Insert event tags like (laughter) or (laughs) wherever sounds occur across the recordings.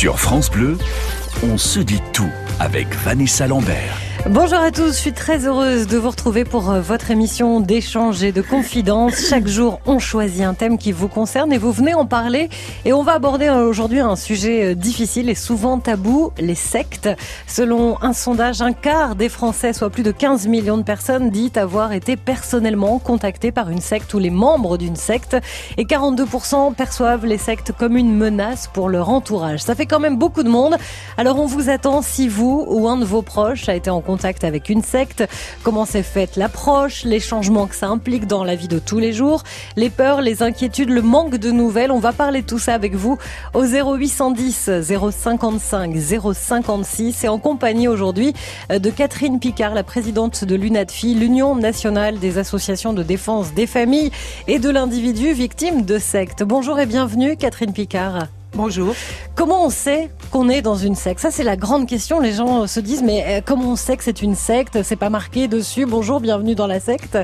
Sur France Bleu, on se dit tout avec Vanessa Lambert. Bonjour à tous, je suis très heureuse de vous retrouver pour euh, votre émission d'échange et de confidence. (laughs) Chaque jour, on choisit un thème qui vous concerne et vous venez en parler. Et on va aborder euh, aujourd'hui un sujet euh, difficile et souvent tabou, les sectes. Selon un sondage, un quart des Français, soit plus de 15 millions de personnes, dit avoir été personnellement contactés par une secte ou les membres d'une secte. Et 42% perçoivent les sectes comme une menace pour leur entourage. Ça fait quand même beaucoup de monde. Alors on vous attend si vous ou un de vos proches a été en contact avec une secte, comment s'est faite l'approche, les changements que ça implique dans la vie de tous les jours, les peurs, les inquiétudes, le manque de nouvelles. On va parler de tout ça avec vous au 0810 055 056 et en compagnie aujourd'hui de Catherine Picard, la présidente de l'UNADFI, l'Union nationale des associations de défense des familles et de l'individu victime de secte. Bonjour et bienvenue Catherine Picard. Bonjour. Comment on sait qu'on est dans une secte Ça, c'est la grande question. Les gens se disent, mais euh, comment on sait que c'est une secte? C'est pas marqué dessus. Bonjour, bienvenue dans la secte.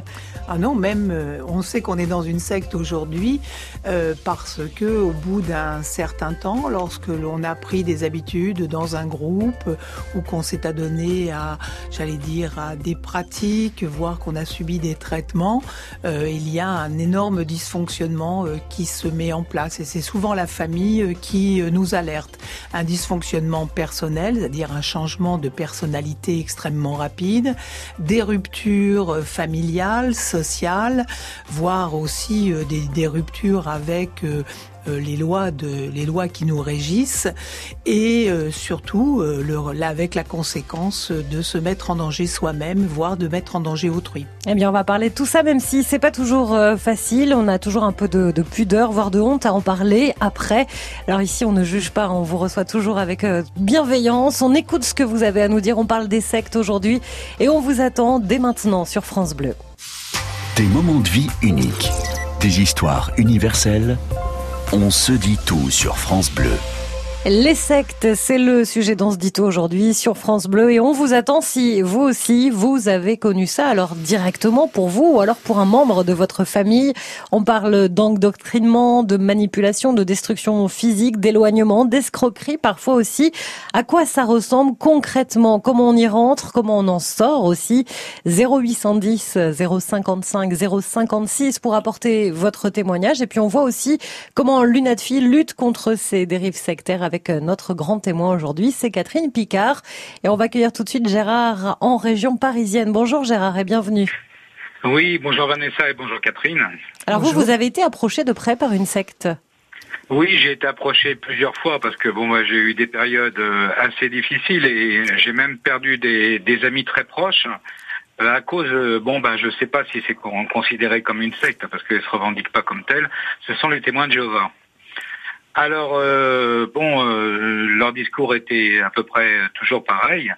Ah non, même euh, on sait qu'on est dans une secte aujourd'hui euh, parce que au bout d'un certain temps, lorsque l'on a pris des habitudes dans un groupe ou qu'on s'est adonné à, j'allais dire, à des pratiques, voire qu'on a subi des traitements, il y a un énorme dysfonctionnement qui se met en place. Et c'est souvent la famille qui euh, nous alerte. Dysfonctionnement personnel, c'est-à-dire un changement de personnalité extrêmement rapide, des ruptures euh, familiales, sociales, voire aussi euh, des, des ruptures avec euh, les lois de les lois qui nous régissent et euh, surtout euh, le, avec la conséquence de se mettre en danger soi-même, voire de mettre en danger autrui. Eh bien, on va parler de tout ça, même si c'est pas toujours facile. On a toujours un peu de, de, pudeur, voire de honte à en parler après. Alors ici, on ne juge pas, on vous reçoit toujours avec bienveillance. On écoute ce que vous avez à nous dire. On parle des sectes aujourd'hui et on vous attend dès maintenant sur France Bleu. Des moments de vie uniques, des histoires universelles on se dit tout sur France Bleu. Les sectes, c'est le sujet dans ce dito aujourd'hui sur France Bleu et on vous attend si vous aussi vous avez connu ça alors directement pour vous ou alors pour un membre de votre famille. On parle d'endoctrinement, de manipulation, de destruction physique, d'éloignement, d'escroquerie parfois aussi. À quoi ça ressemble concrètement? Comment on y rentre? Comment on en sort aussi? 0810 055 056 pour apporter votre témoignage et puis on voit aussi comment l'UNADFI lutte contre ces dérives sectaires avec avec notre grand témoin aujourd'hui, c'est Catherine Picard. Et on va accueillir tout de suite Gérard en région parisienne. Bonjour Gérard et bienvenue. Oui, bonjour Vanessa et bonjour Catherine. Alors vous, vous avez été approché de près par une secte oui, j'ai été approché plusieurs fois parce que bon, moi j'ai eu des périodes euh, assez difficiles et j'ai même perdu des, amis très proches euh, à cause, euh, bon ben je sais pas si c'est considéré comme une secte parce qu'elle se revendique pas comme telle. Ce sont les témoins de Jéhovah. Alors, euh, bon, euh, leur discours était à peu près toujours pareil,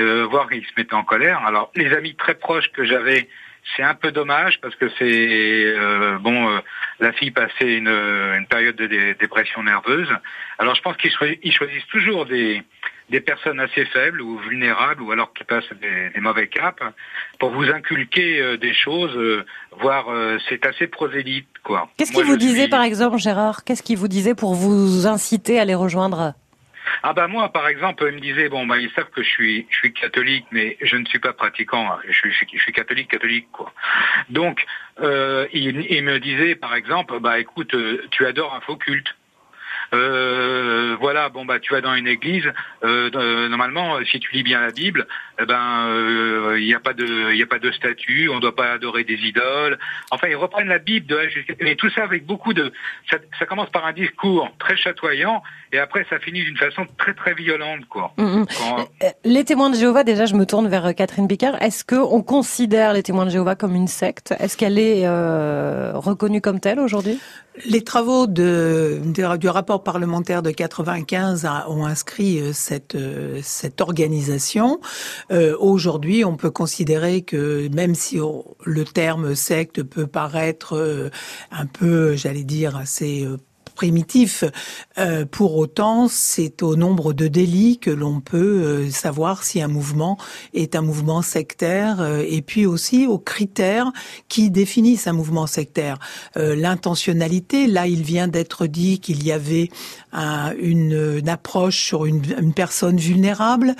euh, voire qu'ils se mettaient en colère. Alors, les amis très proches que j'avais, c'est un peu dommage parce que c'est bon, la fille passait une, une période de dépression nerveuse. Alors, je pense qu'ils choisissent toujours des, des personnes assez faibles ou vulnérables ou alors qui passent des, mauvais caps pour vous inculquer euh, des choses, euh, voire euh, c'est assez prosélyte quoi. Qu'est-ce qu'il vous disait par exemple Gérard? Qu'est-ce qu'il vous disait pour vous inciter à les rejoindre? Ah bah moi par exemple il me disait bon bah ils savent que je suis je suis catholique mais je ne suis pas pratiquant. Je suis je suis, catholique catholique quoi. Donc euh, il, il, me disait par exemple bah écoute tu adores un faux culte euh, voilà, bon bah tu vas dans une église, euh, euh, normalement si tu lis bien la Bible, eh ben il n'y a pas de il a pas de statut, on ne doit pas adorer des idoles. Enfin ils reprennent la Bible de et tout ça avec beaucoup de ça, commence par un discours très chatoyant et après ça finit d'une façon très très violente quoi. Mm, mm. Les témoins de Jéhovah déjà je me tourne vers Catherine Picard, est-ce que on considère les témoins de Jéhovah comme une secte? Est-ce qu'elle est, reconnue comme telle aujourd'hui? Les travaux de, du rapport parlementaire de 95 ont inscrit euh, cette, euh, cette organisation. Euh, Aujourd'hui, on peut considérer que même si le terme secte peut paraître un peu, j'allais dire, assez primitif. pour autant, c'est au nombre de délits que l'on peut savoir si un mouvement est un mouvement sectaire, et puis aussi aux critères qui définissent un mouvement sectaire. L'intentionnalité, là, il vient d'être dit qu'il y avait une, approche sur une personne vulnérable,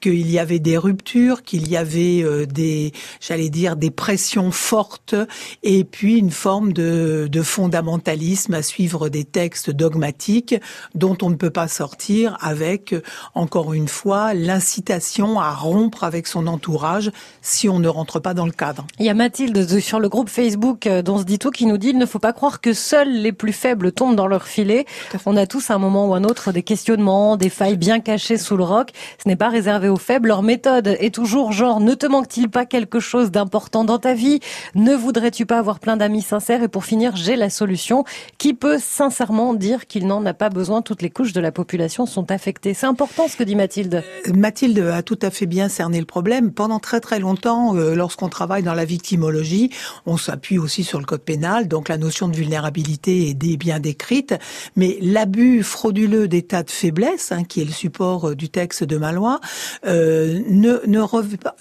qu'il y avait des ruptures, qu'il y avait euh, des, j'allais dire, des pressions fortes, et puis une forme de, de fondamentalisme à suivre des textes dogmatiques dont on ne peut pas sortir avec, encore une fois, l'incitation à rompre avec son entourage si on ne rentre pas dans le cadre. Il y a Mathilde sur le groupe Facebook euh, dont se dit tout qui nous dit il ne faut pas croire que seuls les plus faibles tombent dans leur filet. On a tous à un moment ou un autre des questionnements, des failles bien cachées sous le roc. Ce n'est pas réservé aux faibles. Leur méthode est toujours genre, ne te manque-t-il pas quelque chose d'important dans ta vie? Ne voudrais-tu pas avoir plein d'amis sincères? Et pour finir, j'ai la solution. Qui peut sincèrement dire qu'il n'en a pas besoin? Toutes les couches de la population sont affectées. C'est important ce que dit Mathilde. Mathilde a tout à fait bien cerné le problème. Pendant très très longtemps, euh, lorsqu'on travaille dans la victimologie, on s'appuie aussi sur le code pénal, donc la notion de vulnérabilité est bien décrite. Mais l'abus frauduleux d'état de faiblesse, hein, qui est le support euh, du texte de ma loi, euh, ne, ne,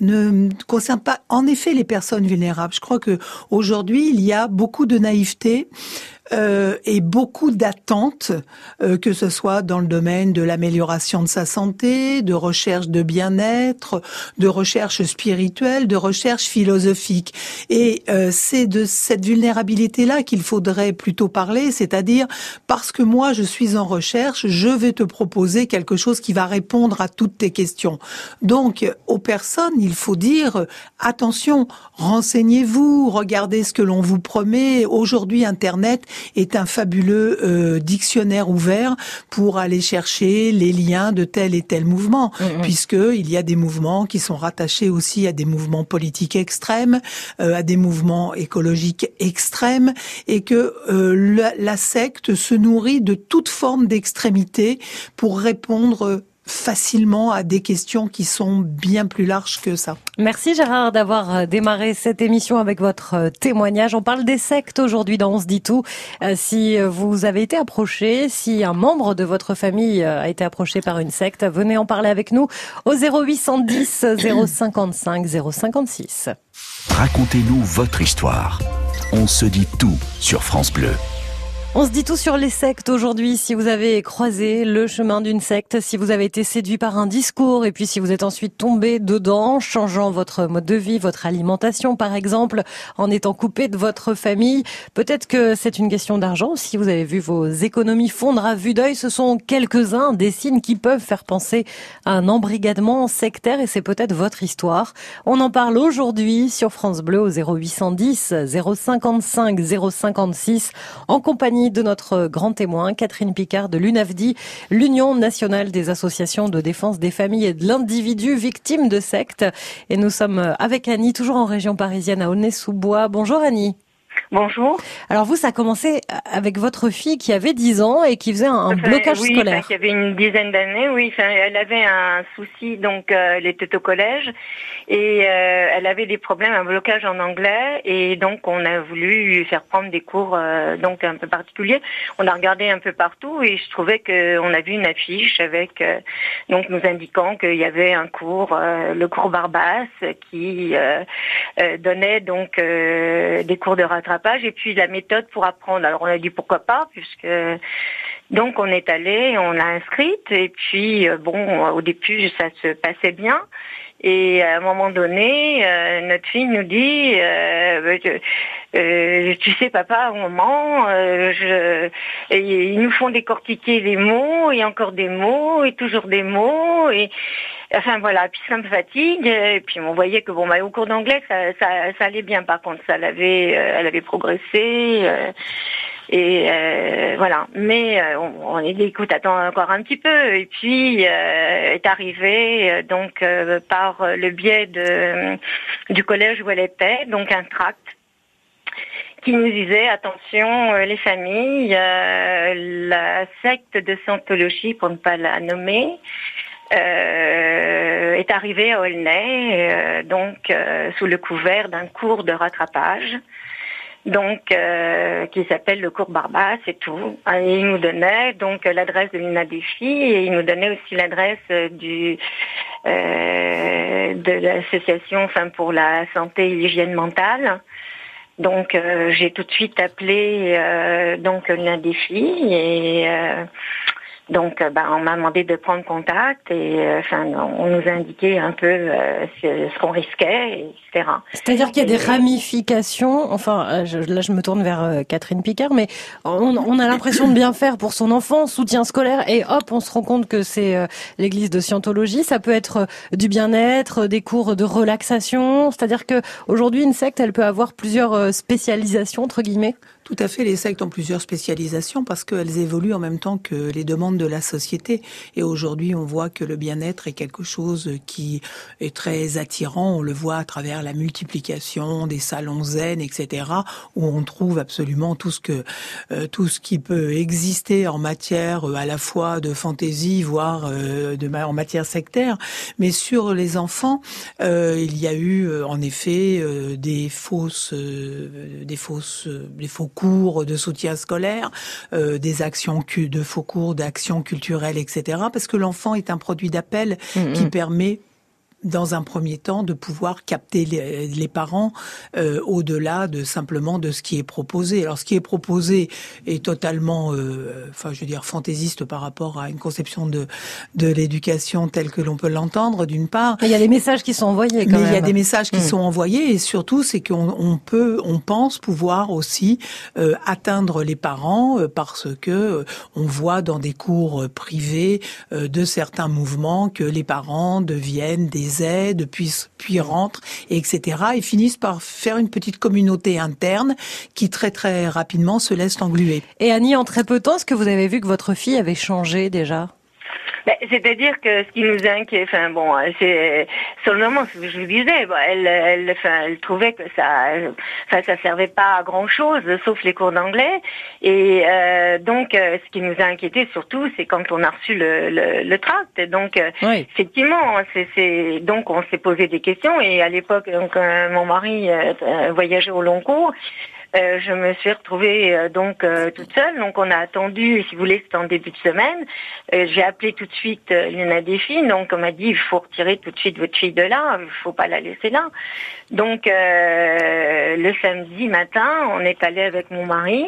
ne concerne pas en effet les personnes vulnérables. Je crois que aujourd'hui il y a beaucoup de naïveté euh, et beaucoup d'attentes, euh, que ce soit dans le domaine de l'amélioration de sa santé, de recherche de bien-être, de recherche spirituelle, de recherche philosophique. Et euh, c'est de cette vulnérabilité-là qu'il faudrait plutôt parler, c'est-à-dire parce que moi je suis en recherche, je vais te proposer quelque chose qui va répondre à toutes tes questions. Donc aux personnes, il faut dire attention, renseignez-vous, regardez ce que l'on vous promet. Aujourd'hui, Internet est un fabuleux euh, dictionnaire ouvert pour aller chercher les liens de tel et tel mouvement, mmh, puisque il y a des mouvements qui sont rattachés aussi à des mouvements politiques extrêmes, euh, à des mouvements écologiques extrêmes, et que euh, la, la secte se nourrit de toute forme d'extrémité pour répondre facilement à des questions qui sont bien plus larges que ça. Merci Gérard d'avoir euh, démarré cette émission avec votre euh, témoignage. On parle des sectes aujourd'hui dans On se dit tout. Euh, si vous avez été approché, si un membre de votre famille a été approché par une secte, venez en parler avec nous au 0810 055 056. Racontez-nous votre histoire. On se dit tout sur France Bleu. On se dit tout sur les sectes aujourd'hui. Si vous avez croisé le chemin d'une secte, si vous avez été séduit par un discours et puis si vous êtes ensuite tombé dedans, changeant votre mode de vie, votre alimentation par exemple, en étant coupé de votre famille, peut-être que c'est une question d'argent. Si vous avez vu vos économies fondre à vue d'œil, ce sont quelques-uns des signes qui peuvent faire penser à un embrigadement sectaire et c'est peut-être votre histoire. On en parle aujourd'hui sur France Bleu au 0810 055 056 en compagnie de notre grand témoin, Catherine Picard de l'UNAFDI, l'Union nationale des associations de défense des familles et de l'individu victime de sectes. Et nous sommes avec Annie, toujours en région parisienne, à Aulnay-sous-Bois. Bonjour Annie. Bonjour. Alors vous, ça a commencé avec votre fille qui avait 10 ans et qui faisait un, blocage oui, scolaire. qui avait une dizaine d'années, oui. elle avait un souci, donc euh, elle était au collège et euh, elle avait des problèmes, un blocage en anglais et donc on a voulu lui faire prendre des cours euh, donc un peu particuliers. On a regardé un peu partout et je trouvais qu'on a vu une affiche avec donc nous indiquant qu'il y avait un cours, le cours Barbas, qui donnait donc des cours de rattrapage et puis la méthode pour apprendre. Alors on a dit pourquoi pas puisque donc on est allé, on l'a inscrite et puis euh, bon au début ça se passait bien. Et à un moment donné, euh, notre fille nous dit, euh, euh tu sais papa, au moment, je, ils nous font décortiquer des mots et encore des mots et toujours des mots et enfin voilà, puis ça me fatigue. Et puis on voyait que bon, bah, au cours d'anglais, ça, ça, ça, allait bien. Par contre, ça l'avait, elle avait progressé. Et euh, voilà. Mais euh, on, on est dit, écoute, attends encore un petit peu. Et puis euh, est arrivé donc par le biais de du collège où elle était, donc un tract qui nous disait attention les familles, la secte de Scientologie, pour ne pas la nommer, est arrivée à Aulnay, donc sous le couvert d'un cours de rattrapage. Donc qui s'appelle le cours Barbas, c'est tout. Il nous donnait donc l'adresse de l'UNADEFI et il nous donnait aussi l'adresse du de l'association enfin pour la santé et l'hygiène mentale. Donc j'ai tout de suite appelé euh, donc l'UNADEFI et donc, euh, ben, on m'a demandé de prendre contact et euh, enfin, on nous a indiqué un peu euh, ce, qu'on risquait, etc. C'est-à-dire qu'il y a des ramifications. Enfin, là, je me tourne vers Catherine Picard, mais on, on a l'impression de bien faire pour son enfant, soutien scolaire, et hop, on se rend compte que c'est l'église de scientologie. Ça peut être du bien-être, des cours de relaxation. C'est-à-dire que aujourd'hui, une secte, elle peut avoir plusieurs spécialisations entre guillemets? Tout à fait, les sectes ont plusieurs spécialisations parce qu'elles évoluent en même temps que les demandes de la société. Et aujourd'hui, on voit que le bien-être est quelque chose qui est très attirant. On le voit à travers la multiplication des salons zen, etc., où on trouve absolument tout ce que euh, tout ce qui peut exister en matière euh, à la fois de fantaisie, voire euh, de en matière sectaire. Mais sur les enfants, il y a eu en effet des fausses, des fausses, des faux cours de soutien scolaire, euh, des actions de faux cours d'actions culturelles, etc. Parce que l'enfant est un produit d'appel mm, qui mm. permet dans un premier temps, de pouvoir capter les, parents euh, au-delà de simplement de ce qui est proposé. Alors, ce qui est proposé est totalement, euh, enfin, je veux dire, fantaisiste par rapport à une conception de de l'éducation telle que l'on peut l'entendre, d'une part. Mais il y a des messages qui sont envoyés. Quand mais il y a des messages qui hmm. sont envoyés et surtout, c'est qu'on on peut, on pense pouvoir aussi euh, atteindre les parents parce que on voit dans des cours privés de certains mouvements que les parents deviennent des puis, puis rentrent, etc. Et finissent par faire une petite communauté interne qui très très rapidement se laisse engluer. Et Annie, en très peu de temps, est-ce que vous avez vu que votre fille avait changé déjà? Ben, c'est-à-dire que ce qui nous inquiète, enfin bon, c'est sur le moment, ce que je vous disais, elle, elle, enfin, elle trouvait que ça, enfin, ça servait pas à grand chose, sauf les cours d'anglais. Et euh, donc, euh, ce qui nous a inquiété surtout, c'est quand on a reçu le, le, le tract. Donc, euh, effectivement, c'est donc on s'est posé des questions. Et à l'époque, donc mon mari voyageait au long cours. Euh, je me suis retrouvée euh, donc euh, toute seule. Donc on a attendu, si vous voulez, c'était en début de semaine. J'ai appelé tout de suite l'une des filles. Donc on m'a dit il faut retirer tout de suite votre fille de là, il faut pas la laisser là. Donc le samedi matin, on est allé avec mon mari.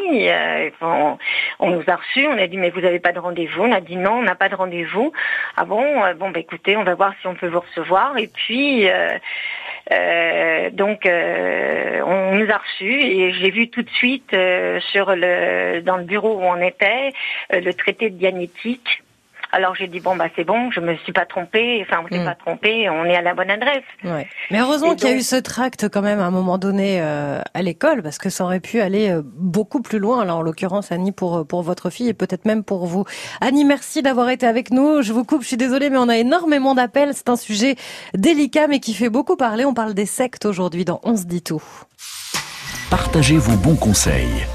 On, on, nous a reçus. On a dit mais vous n'avez pas de rendez-vous? On a dit non, on n'a pas de rendez-vous. Ah bon? Bon bah écoutez, on va voir si on peut vous recevoir. Et puis euh, donc, euh, on nous a reçus et j'ai vu tout de suite euh, dans le bureau où on était le traité de dianétique alors j'ai dit bon bah c'est bon, je me suis pas trompée, enfin on s'est mm. pas trompé, on est à la bonne adresse. Ouais. Mais heureusement qu'il y a eu ce tract quand même à un moment donné euh, à l'école parce que ça aurait pu aller euh, beaucoup plus loin là en l'occurrence Annie pour euh, pour votre fille et peut-être même pour vous. Annie, merci d'avoir été avec nous. Je vous coupe, je suis désolée mais on a énormément d'appels, c'est un sujet délicat mais qui fait beaucoup parler. On parle des sectes aujourd'hui dans On se dit tout. Partagez vos bons conseils.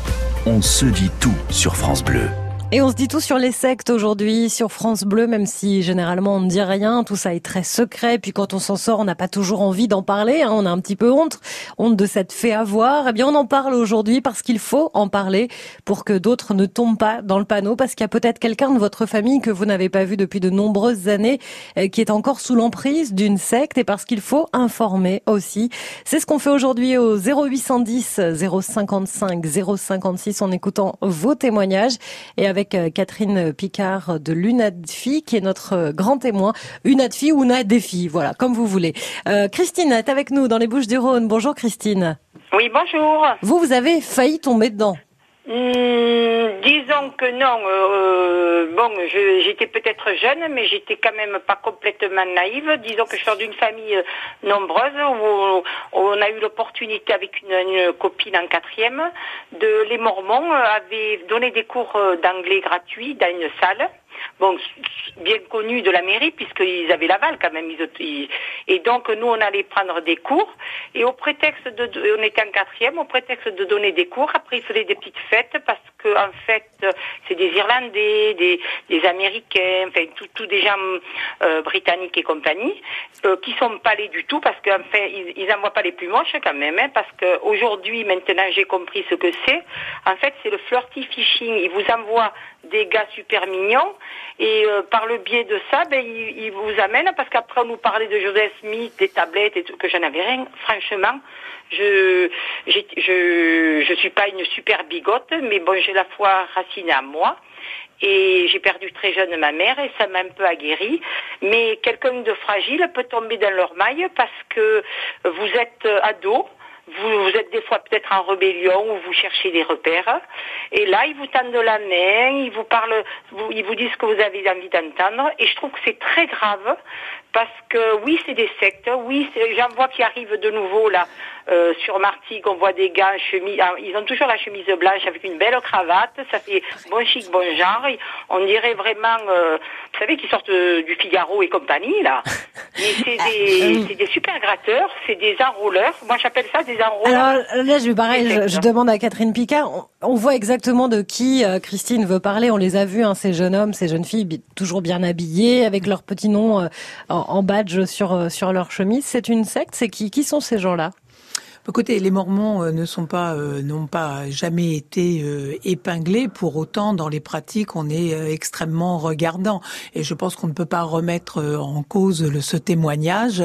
On se dit tout sur France Bleu. Et on se dit tout sur les sectes aujourd'hui, sur France Bleu, même si généralement on ne dit rien, tout ça est très secret. Puis quand on s'en sort, on n'a pas toujours envie d'en parler, hein, on a un petit peu honte, honte de cette fait avoir. Eh bien, on en parle aujourd'hui parce qu'il faut en parler pour que d'autres ne tombent pas dans le panneau, parce qu'il y a peut-être quelqu'un de votre famille que vous n'avez pas vu depuis de nombreuses années, euh, qui est encore sous l'emprise d'une secte, et parce qu'il faut informer aussi. C'est ce qu'on fait aujourd'hui au 0810 055 056 en écoutant vos témoignages et avec euh, Catherine Picard de l'UNADFI, qui est notre euh, grand témoin. UNADFI ou UNADFI, voilà, comme vous voulez. Euh, Christine est avec nous dans les Bouches du Rhône. Bonjour Christine. Oui, bonjour. Vous, vous avez failli tomber dedans. Hmm, disons que non. Euh, bon, j'étais peut-être jeune, mais j'étais quand même pas complètement naïve. Disons que je sors d'une famille euh, nombreuse où, on a eu l'opportunité avec une, copine en quatrième de les Mormons avaient donné des cours euh, d'anglais gratuits dans une salle bon, bien connus de la mairie, puisqu'ils avaient l'aval quand même. et donc, nous, on allait prendre des cours, et au prétexte de, on était en quatrième, au prétexte de donner des cours, après, ils faisaient des petites fêtes, parce que, fait, c'est des Irlandais, des, Américains, enfin, tout, des gens euh, britanniques et compagnie, euh, qui sont pas allés du tout, parce qu'en fait, ils, ils envoient pas les plus moches quand même, hein, parce qu'aujourd'hui, maintenant, j'ai compris ce que c'est. En fait, c'est le flirty phishing. Ils vous envoient des gars super mignons et euh, par le biais de ça, ben, ils, vous amènent parce qu'après on nous parlait de Joseph Smith, des tablettes et tout, que j'en avais rien. Franchement, je, je je suis pas une super bigote, mais bon, j'ai la foi racinée à moi. Et j'ai perdu très jeune ma mère et ça m'a un peu aguerri. Mais quelqu'un de fragile peut tomber dans leur maille parce que vous êtes ado, vous, êtes des fois peut-être en rébellion ou vous cherchez des repères. Et là, ils vous tendent de la main, ils vous parlent, ils vous disent ce que vous avez envie d'entendre. Et je trouve que c'est très grave parce que oui, c'est des sectes. Oui, j'en vois qui arrivent de nouveau là euh, sur Martigues. On voit des gars en chemise. Ah, ils ont toujours la chemise blanche avec une belle cravate. Ça fait bon chic, bon genre. On dirait vraiment, euh, vous savez, qu'ils sortent du Figaro et compagnie là. (laughs) Mais c'est des, ah, des super gratteurs, c'est des enrouleurs. Moi, j'appelle ça des enrouleurs. Alors là, je pareil. Je, je, demande à Catherine Picard. On, voit exactement de qui euh, Christine veut parler. On les a vus, hein, ces jeunes hommes, ces jeunes filles, toujours bien habillés, avec leur petit nom en badge sur, euh, sur leur chemise. C'est une secte C'est qui Qui sont ces gens-là? Écoutez, les Mormons euh, ne sont pas, euh, n'ont pas jamais été euh, épinglés. Pour autant, dans les pratiques, on est extrêmement regardant. Et je pense qu'on ne peut pas remettre en cause ce témoignage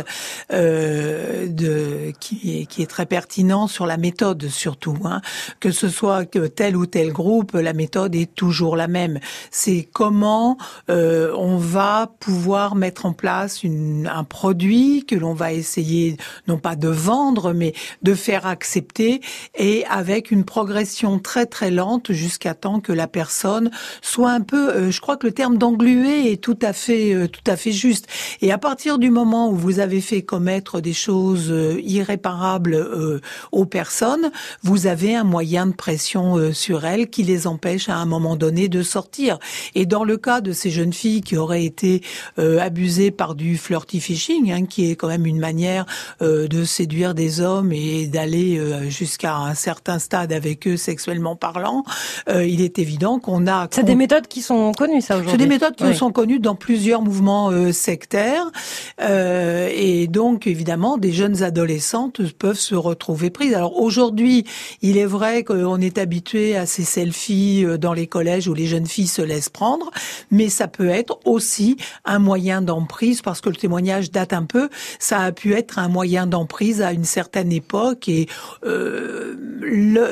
de qui est, très pertinent sur la méthode surtout. Hein. Que ce soit tel ou tel groupe, la méthode est toujours la même. C'est comment on va pouvoir mettre en place un produit que l'on va essayer non pas de vendre, mais de de faire accepter et avec une progression très très lente jusqu'à temps que la personne soit un peu, euh, je crois que le terme d'engluer est tout à fait euh, tout à fait juste. Et à partir du moment où vous avez fait commettre des choses euh, irréparables aux personnes, vous avez un moyen de pression sur elles qui les empêche à un moment donné de sortir. Et dans le cas de ces jeunes filles qui auraient été abusées par du flirty fishing, hein, qui est quand même une manière de séduire des hommes et d'aller euh, jusqu'à un certain stade avec eux sexuellement parlant, euh, il est évident qu'on a... C'est des méthodes qui sont connues, ça, aujourd'hui C'est des méthodes qui sont connues dans plusieurs mouvements euh, sectaires. et donc, évidemment, des jeunes adolescentes peuvent se retrouver prises. Alors aujourd'hui, il est vrai qu'on est habitué à ces selfies dans les collèges où les jeunes filles se laissent prendre, mais ça peut être aussi un moyen d'emprise, parce que le témoignage date un peu, ça a pu être un moyen d'emprise à une certaine époque et euh,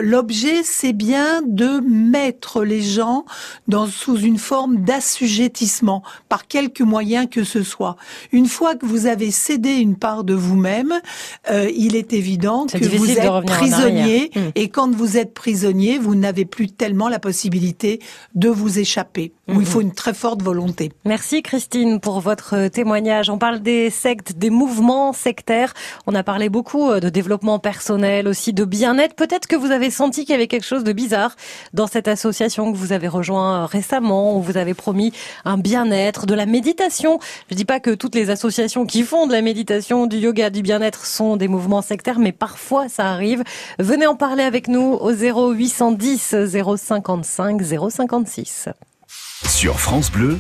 l'objet, c'est bien de mettre les gens dans, sous une forme d'assujettissement par quelque moyen que ce soit. Une fois que vous avez cédé une part de vous-même, euh, il est évident que vous êtes prisonnier hmm. et quand vous êtes prisonnier, vous n'avez plus tellement la possibilité de vous échapper. Où il hmm. faut une très forte volonté. Merci Christine pour votre témoignage. On parle des sectes, des mouvements sectaires. On a parlé beaucoup euh, de développement personnel, aussi de bien-être. Peut-être que vous avez senti qu'il y avait quelque chose de bizarre dans cette association que vous avez rejoint récemment, où vous avez promis un bien-être, de la méditation. Je dis pas que toutes les associations qui font de la méditation, du yoga, du bien-être sont des mouvements sectaires, mais parfois ça arrive. Venez en parler avec nous au 0810 055 056. Sur France Bleu,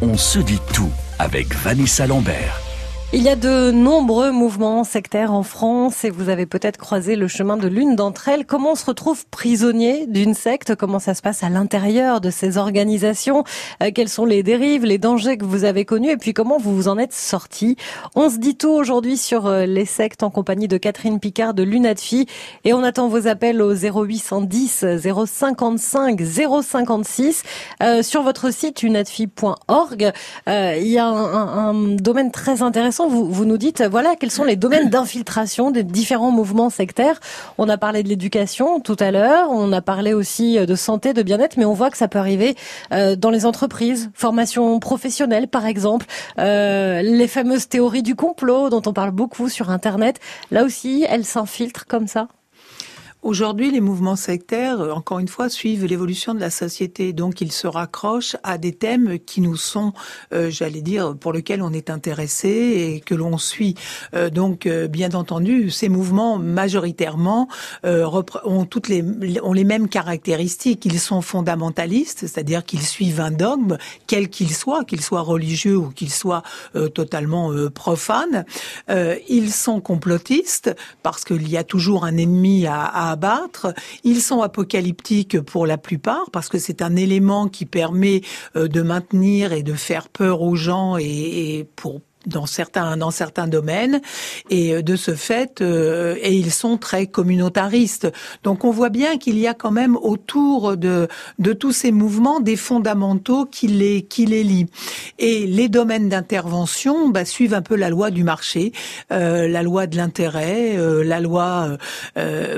on se dit tout avec Vanessa Lambert. Il y a de nombreux mouvements sectaires en France et vous avez peut-être croisé le chemin de l'une d'entre elles. Comment on se retrouve prisonnier d'une secte? Comment ça se passe à l'intérieur de ces organisations? Euh, Quelles sont les dérives, les dangers que vous avez connus? Et puis comment vous vous en êtes sorti? On se dit tout aujourd'hui sur euh, les sectes en compagnie de Catherine Picard de Lunatfi. Et on attend vos appels au 0810 055 056 sur votre site lunatfi.org. Euh, il y a un domaine très intéressant vous, nous dites, voilà, quels sont les domaines d'infiltration des différents mouvements sectaires. On a parlé de l'éducation tout à l'heure, on a parlé aussi de santé, de bien-être, mais on voit que ça peut arriver euh, dans les entreprises, formation professionnelle par exemple, euh, les fameuses théories du complot dont on parle beaucoup sur Internet. Là aussi, elles s'infiltrent comme ça? Aujourd'hui, les mouvements sectaires, euh, encore une fois, suivent l'évolution de la société. Donc, ils se raccrochent à des thèmes qui nous sont, euh, j'allais dire, pour lesquels on est intéressé et que l'on suit. Euh, donc, bien entendu, ces mouvements, majoritairement, ont toutes les, ont les mêmes caractéristiques. Ils sont fondamentalistes, c'est-à-dire qu'ils suivent un dogme, quel qu'il soit, qu'il soit religieux ou qu'il soit totalement profane. ils sont complotistes parce qu'il y a toujours un ennemi à, à Ils sont apocalyptiques pour la plupart parce que c'est un élément qui permet euh, de maintenir et de faire peur aux gens et pour dans certains dans certains domaines et euh, de ce fait euh, et ils sont très communautaristes. Donc on voit bien qu'il y a quand même autour de de tous ces mouvements des fondamentaux qui les qui les lient. Et les domaines d'intervention bah, suivent un peu la loi du marché, euh, la loi de l'intérêt, euh, la loi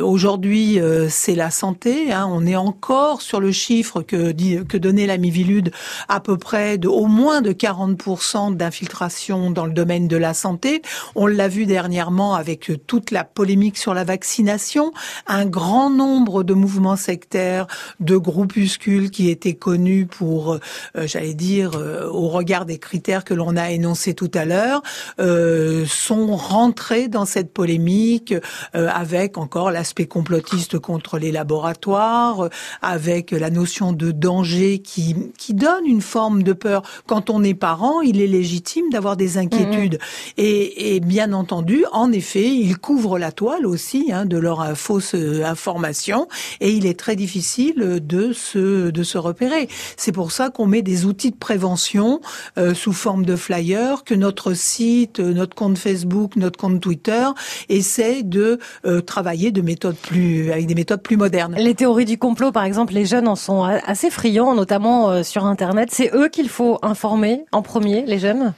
aujourd'hui c'est la santé. Hein, on est encore sur le chiffre que que donnait la Mivilude à peu près de au moins de 40% d'infiltration dans le domaine de la santé. On l'a vu dernièrement avec toute la polémique sur la vaccination, un grand nombre de mouvements sectaires, de groupuscules qui étaient connus pour, euh, j'allais dire, euh, au regard des critères que l'on a énoncés tout à l'heure, euh, sont rentrés dans cette polémique avec encore l'aspect complotiste contre les laboratoires, avec la notion de danger qui, qui donne une forme de peur. Quand on est parent, il est légitime d'avoir des inquiétudes inquiétude. Et, bien entendu, en effet, ils couvrent la toile aussi hein, de leur euh, fausse euh, information et il est très difficile de se, de se repérer. C'est pour ça qu'on met des outils de prévention euh, sous forme de flyers, que notre site, notre compte Facebook, notre compte Twitter essaie de travailler de méthodes plus, avec des méthodes plus modernes. Les théories du complot, par exemple, les jeunes en sont assez friands, notamment sur Internet. C'est eux qu'il faut informer en premier, les jeunes?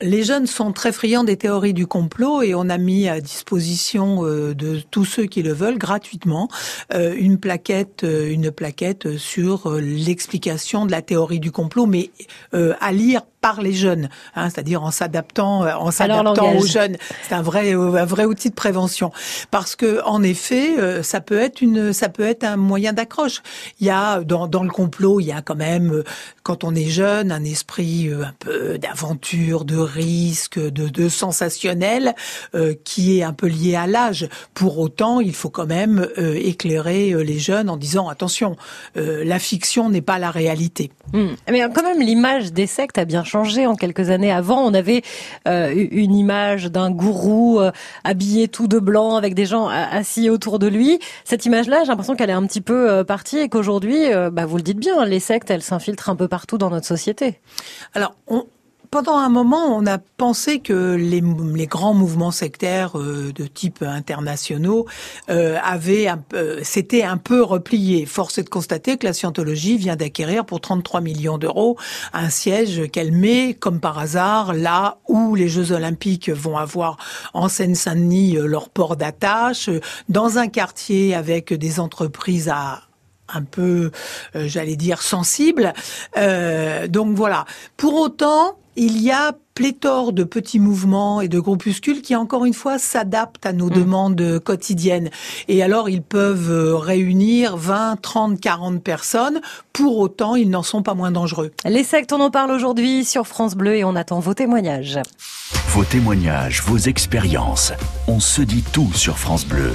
Les jeunes sont très friands des théories du complot et on a mis à disposition euh, de tous ceux qui le veulent gratuitement euh, une plaquette, euh, une plaquette sur l'explication de la théorie du complot, mais à lire par les jeunes, hein, c'est-à-dire en s'adaptant, en s'adaptant aux jeunes. C'est un vrai, un vrai outil de prévention, parce que en effet, ça peut être une, ça peut être un moyen d'accroche. Il y a dans, dans le complot, il y a quand même, quand on est jeune, un esprit un peu d'aventure, de risque, de, de sensationnel, euh, qui est un peu lié à l'âge. Pour autant, il faut quand même euh, éclairer euh, les jeunes en disant attention, la fiction n'est pas la réalité. Hmm. Mais quand même, l'image des sectes a bien changé en quelques années. Avant, on avait une image d'un gourou habillé tout de blanc avec des gens assis autour de lui. Cette image-là, j'ai l'impression qu'elle est un petit peu partie et qu'aujourd'hui, bah, vous le dites bien, les sectes, elles s'infiltrent un peu partout dans notre société. Alors, on, pendant un moment, on a pensé que les, grands mouvements sectaires euh, de type internationaux euh, avaient euh, s'étaient un peu repliés. Force est de constater que la scientologie vient d'acquérir pour 33 millions d'euros un siège qu'elle met, comme par hasard, là où les Jeux Olympiques vont avoir en Seine-Saint-Denis leur port d'attache, dans un quartier avec des entreprises à un peu, j'allais dire, sensibles. donc voilà. Pour autant, il y a pléthore de petits mouvements et de groupuscules qui, encore une fois, s'adaptent à nos mm. demandes quotidiennes. Et alors, ils peuvent euh, réunir 20, 30, 40 personnes. Pour autant, ils n'en sont pas moins dangereux. Les sectes, on en parle aujourd'hui sur France Bleu et on attend vos témoignages. Vos témoignages, vos expériences. On se dit tout sur France Bleu.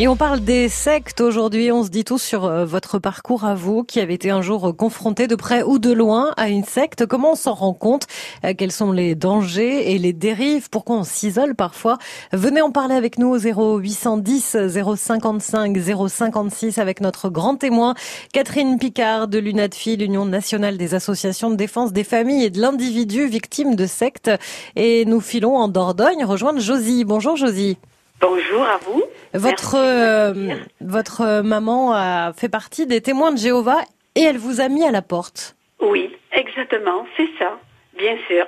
Et on parle des sectes aujourd'hui. On se dit tout sur euh, votre parcours à vous, qui avez été un jour confronté de près ou de loin à une secte. Comment on s'en rend compte? Euh, Quels sont les dangers et les dérives? Pourquoi on s'isole parfois? Venez en parler avec nous au 0810 055 056 avec notre grand témoin Catherine Picard de l'UNADFI, l'Union nationale des associations de défense des familles et de l'individu victime de sectes. Et nous filons en Dordogne rejoindre Josie. Bonjour Josie. Bonjour à vous. Votre euh, votre maman a fait partie des témoins de Jéhovah et elle vous a mis à la porte. Oui, exactement, c'est ça, bien sûr.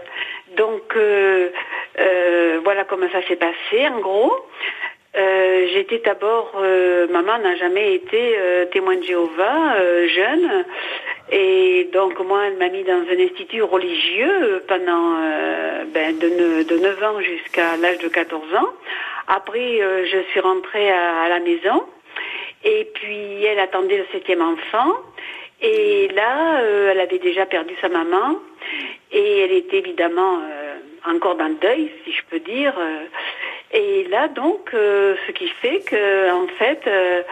Donc euh, euh, voilà comment ça s'est passé en gros. J'étais d'abord, maman n'a jamais été témoin de Jéhovah, jeune, et donc moi elle m'a mis dans un institut religieux pendant ben, de, de 9 ans jusqu'à l'âge de 14 ans. Après, euh, je suis rentrée à, la maison. Et puis elle attendait le septième enfant. Et là, euh, elle avait déjà perdu sa maman. Et elle était évidemment euh, encore dans le deuil, si je peux dire. Et là, donc, euh, ce qui fait que, en fait, euh,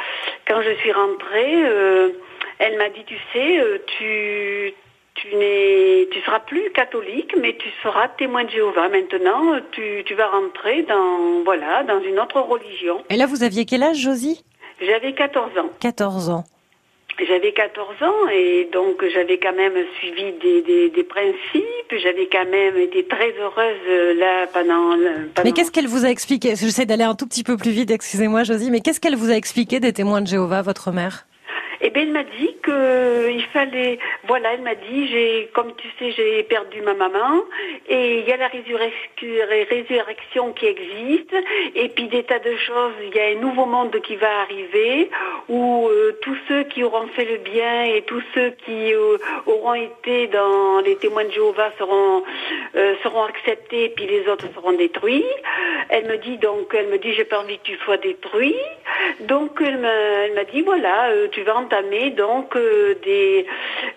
quand je suis rentrée, euh, elle m'a dit, tu sais, tu tu n'es, tu seras plus catholique, mais tu seras témoin de Jéhovah. Maintenant, tu, tu vas rentrer dans, voilà, dans une autre religion. Et là, vous aviez quel âge, Josie? J'avais 14 ans. 14 ans. J'avais 14 ans et donc j'avais quand même suivi des, des, des principes, j'avais quand même été très heureuse là pendant... pendant... Mais qu'est-ce qu'elle vous a expliqué? J'essaie d'aller un tout petit peu plus vite, excusez-moi Josie, mais qu'est-ce qu'elle vous a expliqué des témoins de Jéhovah, votre mère? Eh bien, elle m'a dit que il fallait, voilà, elle m'a dit, j'ai, comme tu sais, j'ai perdu ma maman, et il y a la résurrection qui existe, et puis des tas de choses, il y a un nouveau monde qui va arriver, où euh, tous ceux qui auront fait le bien et tous ceux qui euh, auront été dans les témoins de Jéhovah seront euh, acceptés, et puis les autres seront détruits. Elle me dit donc, elle me dit, j'ai pas envie que tu sois détruit, donc elle m'a, elle m'a dit voilà, tu vas entamer donc euh, des,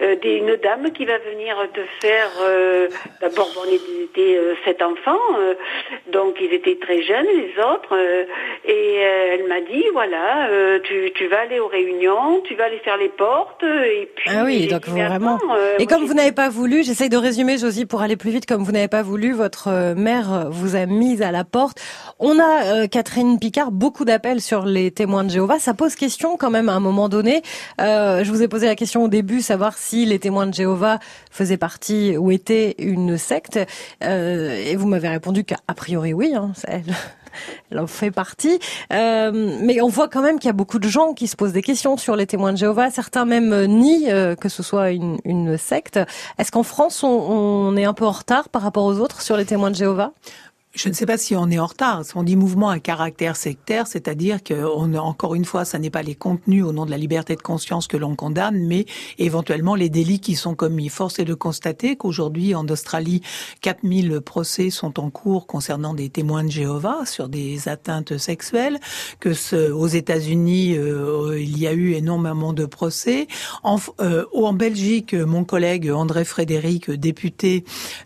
euh, des, une dame qui va venir te faire. Euh, d'abord, bon, on était sept enfants, donc ils étaient très jeunes les autres, et elle m'a dit voilà, tu, tu vas aller aux réunions, tu vas aller faire les portes, et puis. Ah oui, donc vraiment. et comme vous n'avez pas voulu, j'essaye de résumer, Josie, pour aller plus vite, comme vous n'avez pas voulu, votre mère vous a mise à la porte. On a Catherine Picard beaucoup d'appels sur les témoins de Jéhovah. Ça pose question quand même à un moment donné. Euh, je vous ai posé la question au début, savoir si les témoins de Jéhovah faisaient partie ou étaient une secte. Euh, et vous m'avez répondu qu'a priori oui, hein, (laughs) elle, en fait partie. Euh, mais on voit quand même qu'il y a beaucoup de gens qui se posent des questions sur les témoins de Jéhovah. Certains même nient que ce soit une, une secte. Est-ce qu'en France, on, on est un peu en retard par rapport aux autres sur les témoins de Jéhovah? Je ne sais pas si on est en retard. On dit mouvement à caractère sectaire, c'est-à-dire que, encore une fois, ça n'est pas les contenus au nom de la liberté de conscience que l'on condamne, mais éventuellement les délits qui sont commis. Force est de constater qu'aujourd'hui, en Australie, 4000 procès sont en cours concernant des témoins de Jéhovah sur des atteintes sexuelles, que ce, aux États-Unis, euh, il y a eu énormément de procès. En, euh, en Belgique, mon collègue André Frédéric, député,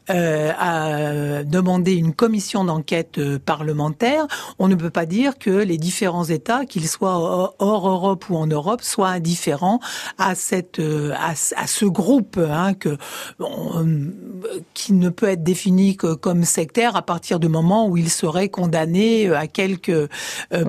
euh, a demandé une commission d'enquête euh, parlementaire, on ne peut pas dire que les différents États, qu'ils soient hors Europe ou en Europe, soient indifférents à cette euh, à, ce groupe hein, que qui ne peut être défini que comme sectaire à partir du moment où il serait condamné euh, à quelques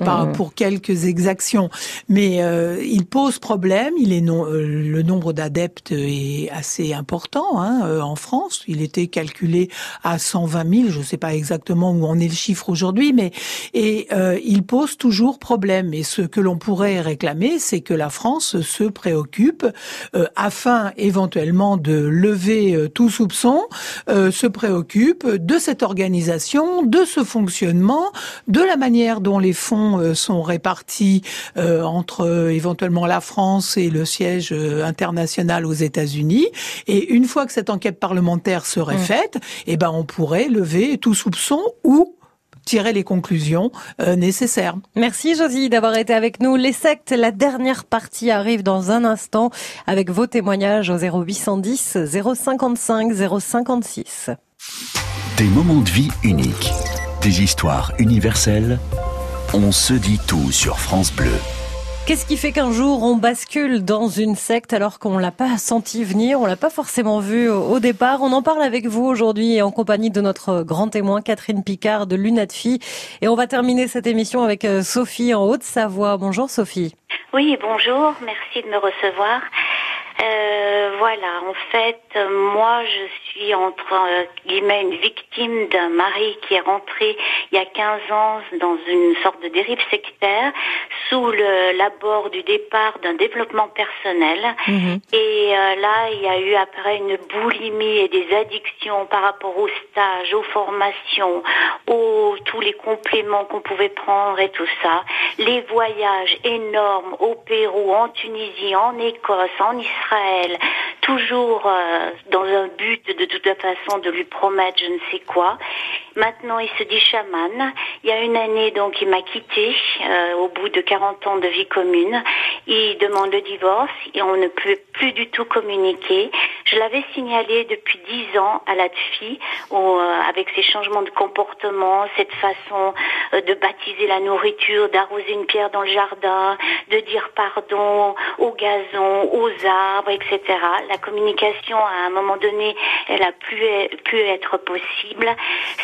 par, mmh. pour quelques exactions. Mais il pose problème. Il est non, le nombre d'adeptes est assez important hein, en France. Il était calculé à 120 000. Je ne sais pas exactement où en est le chiffre aujourd'hui, mais et euh, il pose toujours problème. Et ce que l'on pourrait réclamer, c'est que la France se préoccupe euh, afin éventuellement de lever euh, tout soupçon, se préoccupe de cette organisation, de ce fonctionnement, de la manière dont les fonds sont répartis entre éventuellement la France et le siège international aux États-Unis. Et une fois que cette enquête parlementaire serait mmh. faite, eh ben on pourrait lever tout soupçon ou tirer les conclusions euh, nécessaires. Merci Josie d'avoir été avec nous. Les sectes, la dernière partie arrive dans un instant avec vos témoignages au 0810 055 056. Des moments de vie uniques, des histoires universelles. On se dit tout sur France Bleu. Qu'est-ce qui fait qu'un jour on bascule dans une secte alors qu'on l'a pas senti venir, on l'a pas forcément vu au départ? On en parle avec vous aujourd'hui en compagnie de notre grand témoin Catherine Picard de Lunatfi. Et on va terminer cette émission avec euh, Sophie en Haute-Savoie. Bonjour Sophie. Oui, bonjour, merci de me recevoir. Euh, voilà, en fait, moi, je suis entre euh, guillemets une victime d'un mari qui est rentré il y a 15 ans dans une sorte de dérive sectaire sous l'abord du départ d'un développement personnel. Mhm. Et euh, là, il y a eu après une boulimie et des addictions par rapport aux stages, aux formations, aux tous les compléments qu'on pouvait prendre et tout ça. Les voyages énormes au Pérou, en Tunisie, en Écosse, en Israël Israël toujours euh, dans un but de toute façon de lui promettre je ne sais quoi. Maintenant, il se dit chaman. Il y a une année, donc, il m'a quitté euh, au bout de 40 ans de vie commune. Il demande le divorce et on ne peut plus du tout communiquer. Je l'avais signalé depuis 10 ans à la fille euh, avec ses changements de comportement, cette façon de baptiser la nourriture, d'arroser une pierre dans le jardin, de dire pardon au gazon, aux arbres, etc. communication, à un moment donné, elle a pu, pu être possible.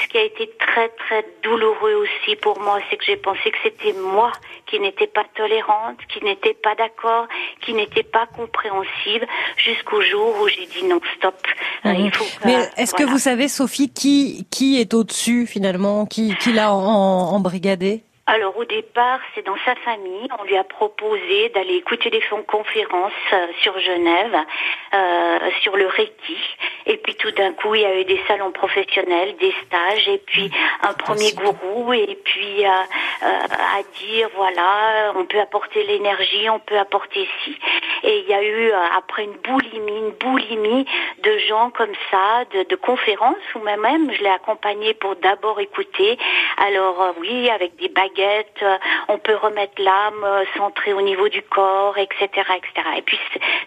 Ce qui a été très très douloureux aussi pour moi, c'est que j'ai pensé que c'était moi qui n'étais pas tolérante, qui n'était pas d'accord, qui n'était pas compréhensive, jusqu'au jour où j'ai dit non, stop. Mhm. Mais est-ce que vous savez, Sophie, qui qui est au-dessus finalement, qui qui l'a embrigadé alors au départ, c'est dans sa famille. On lui a proposé d'aller écouter des conférences euh, sur Genève, euh, sur le Reiki. Et puis tout d'un coup, il y a eu des salons professionnels, des stages, et puis un premier gourou, et puis euh, euh, à dire voilà, on peut apporter l'énergie, on peut apporter ci. Et il y a eu après une boulimie, une boulimie de gens comme ça, de, de conférences où même je l'ai accompagné pour d'abord écouter. Alors oui, avec des baguettes euh, on peut remettre l'âme euh, centrée au niveau du corps, etc., etc. Et puis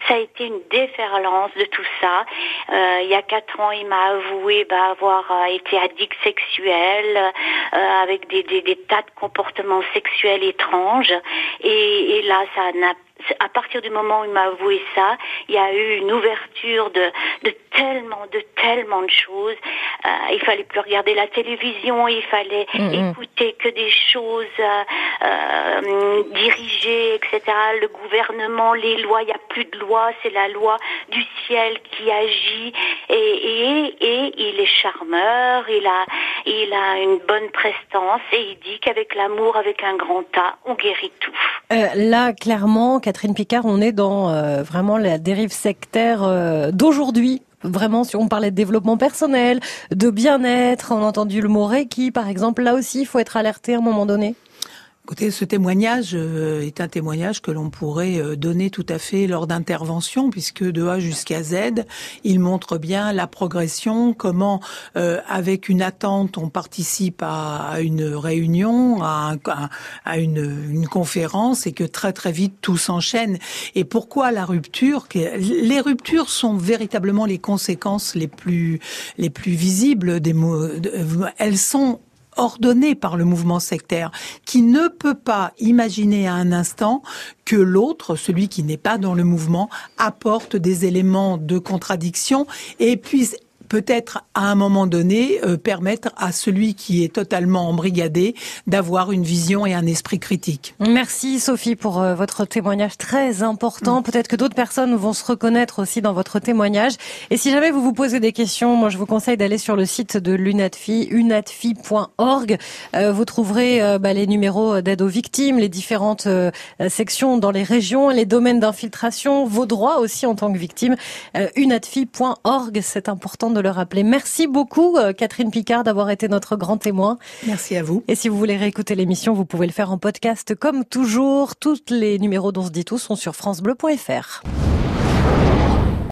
ça a été une déferlance de tout ça. Euh, il y a quatre ans, il m'a avoué bah, avoir été addict sexuel, avec des, tas de comportements sexuels étranges. Et, et là, ça n'a à partir du moment où il m'a avoué ça, il y a eu une ouverture de, de tellement, de tellement de choses. Euh, il fallait plus regarder la télévision, il fallait mm, mm. écouter que des choses euh, euh, dirigées, etc. Le gouvernement, les lois, il n'y a plus de loi, c'est la loi du ciel qui agit. Et, et, et il est charmeur, il a, il a une bonne prestance et il dit qu'avec l'amour, avec un grand A, on guérit tout. Euh, là, clairement, Catherine Picard, on est dans euh, vraiment la dérive sectaire euh, d'aujourd'hui. Vraiment, si on parlait de développement personnel, de bien-être, on a entendu le mot Reiki, par exemple, là aussi, il faut être alerté à un moment donné. Écoutez, ce témoignage euh, est un témoignage que l'on pourrait euh, donner tout à fait lors d'interventions, puisque de A jusqu'à Z, il montre bien la progression, comment euh, avec une attente, on participe à, une réunion, à, à une, une, conférence, et que très très vite tout s'enchaîne. Et pourquoi la rupture Les ruptures sont véritablement les conséquences les plus les plus visibles des mots. Elles sont ordonné par le mouvement sectaire, qui ne peut pas imaginer à un instant que l'autre, celui qui n'est pas dans le mouvement, apporte des éléments de contradiction et puisse peut-être à un moment donné euh, permettre à celui qui est totalement embrigadé d'avoir une vision et un esprit critique. Merci Sophie pour euh, votre témoignage très important. Mm. Peut-être que d'autres personnes vont se reconnaître aussi dans votre témoignage. Et si jamais vous vous posez des questions, moi je vous conseille d'aller sur le site de l'UNATFI, unatfi.org. Euh, vous trouverez bah, les numéros d'aide aux victimes, les différentes sections dans les régions, les domaines d'infiltration, vos droits aussi en tant que victime. unatfi.org, c'est important de le rappeler. Merci beaucoup, euh, Catherine Picard, d'avoir été notre grand témoin. Merci à vous. Et si vous voulez réécouter l'émission, vous pouvez le faire en podcast comme toujours. Tous les numéros dont se dit tout sont sur francebleu.fr.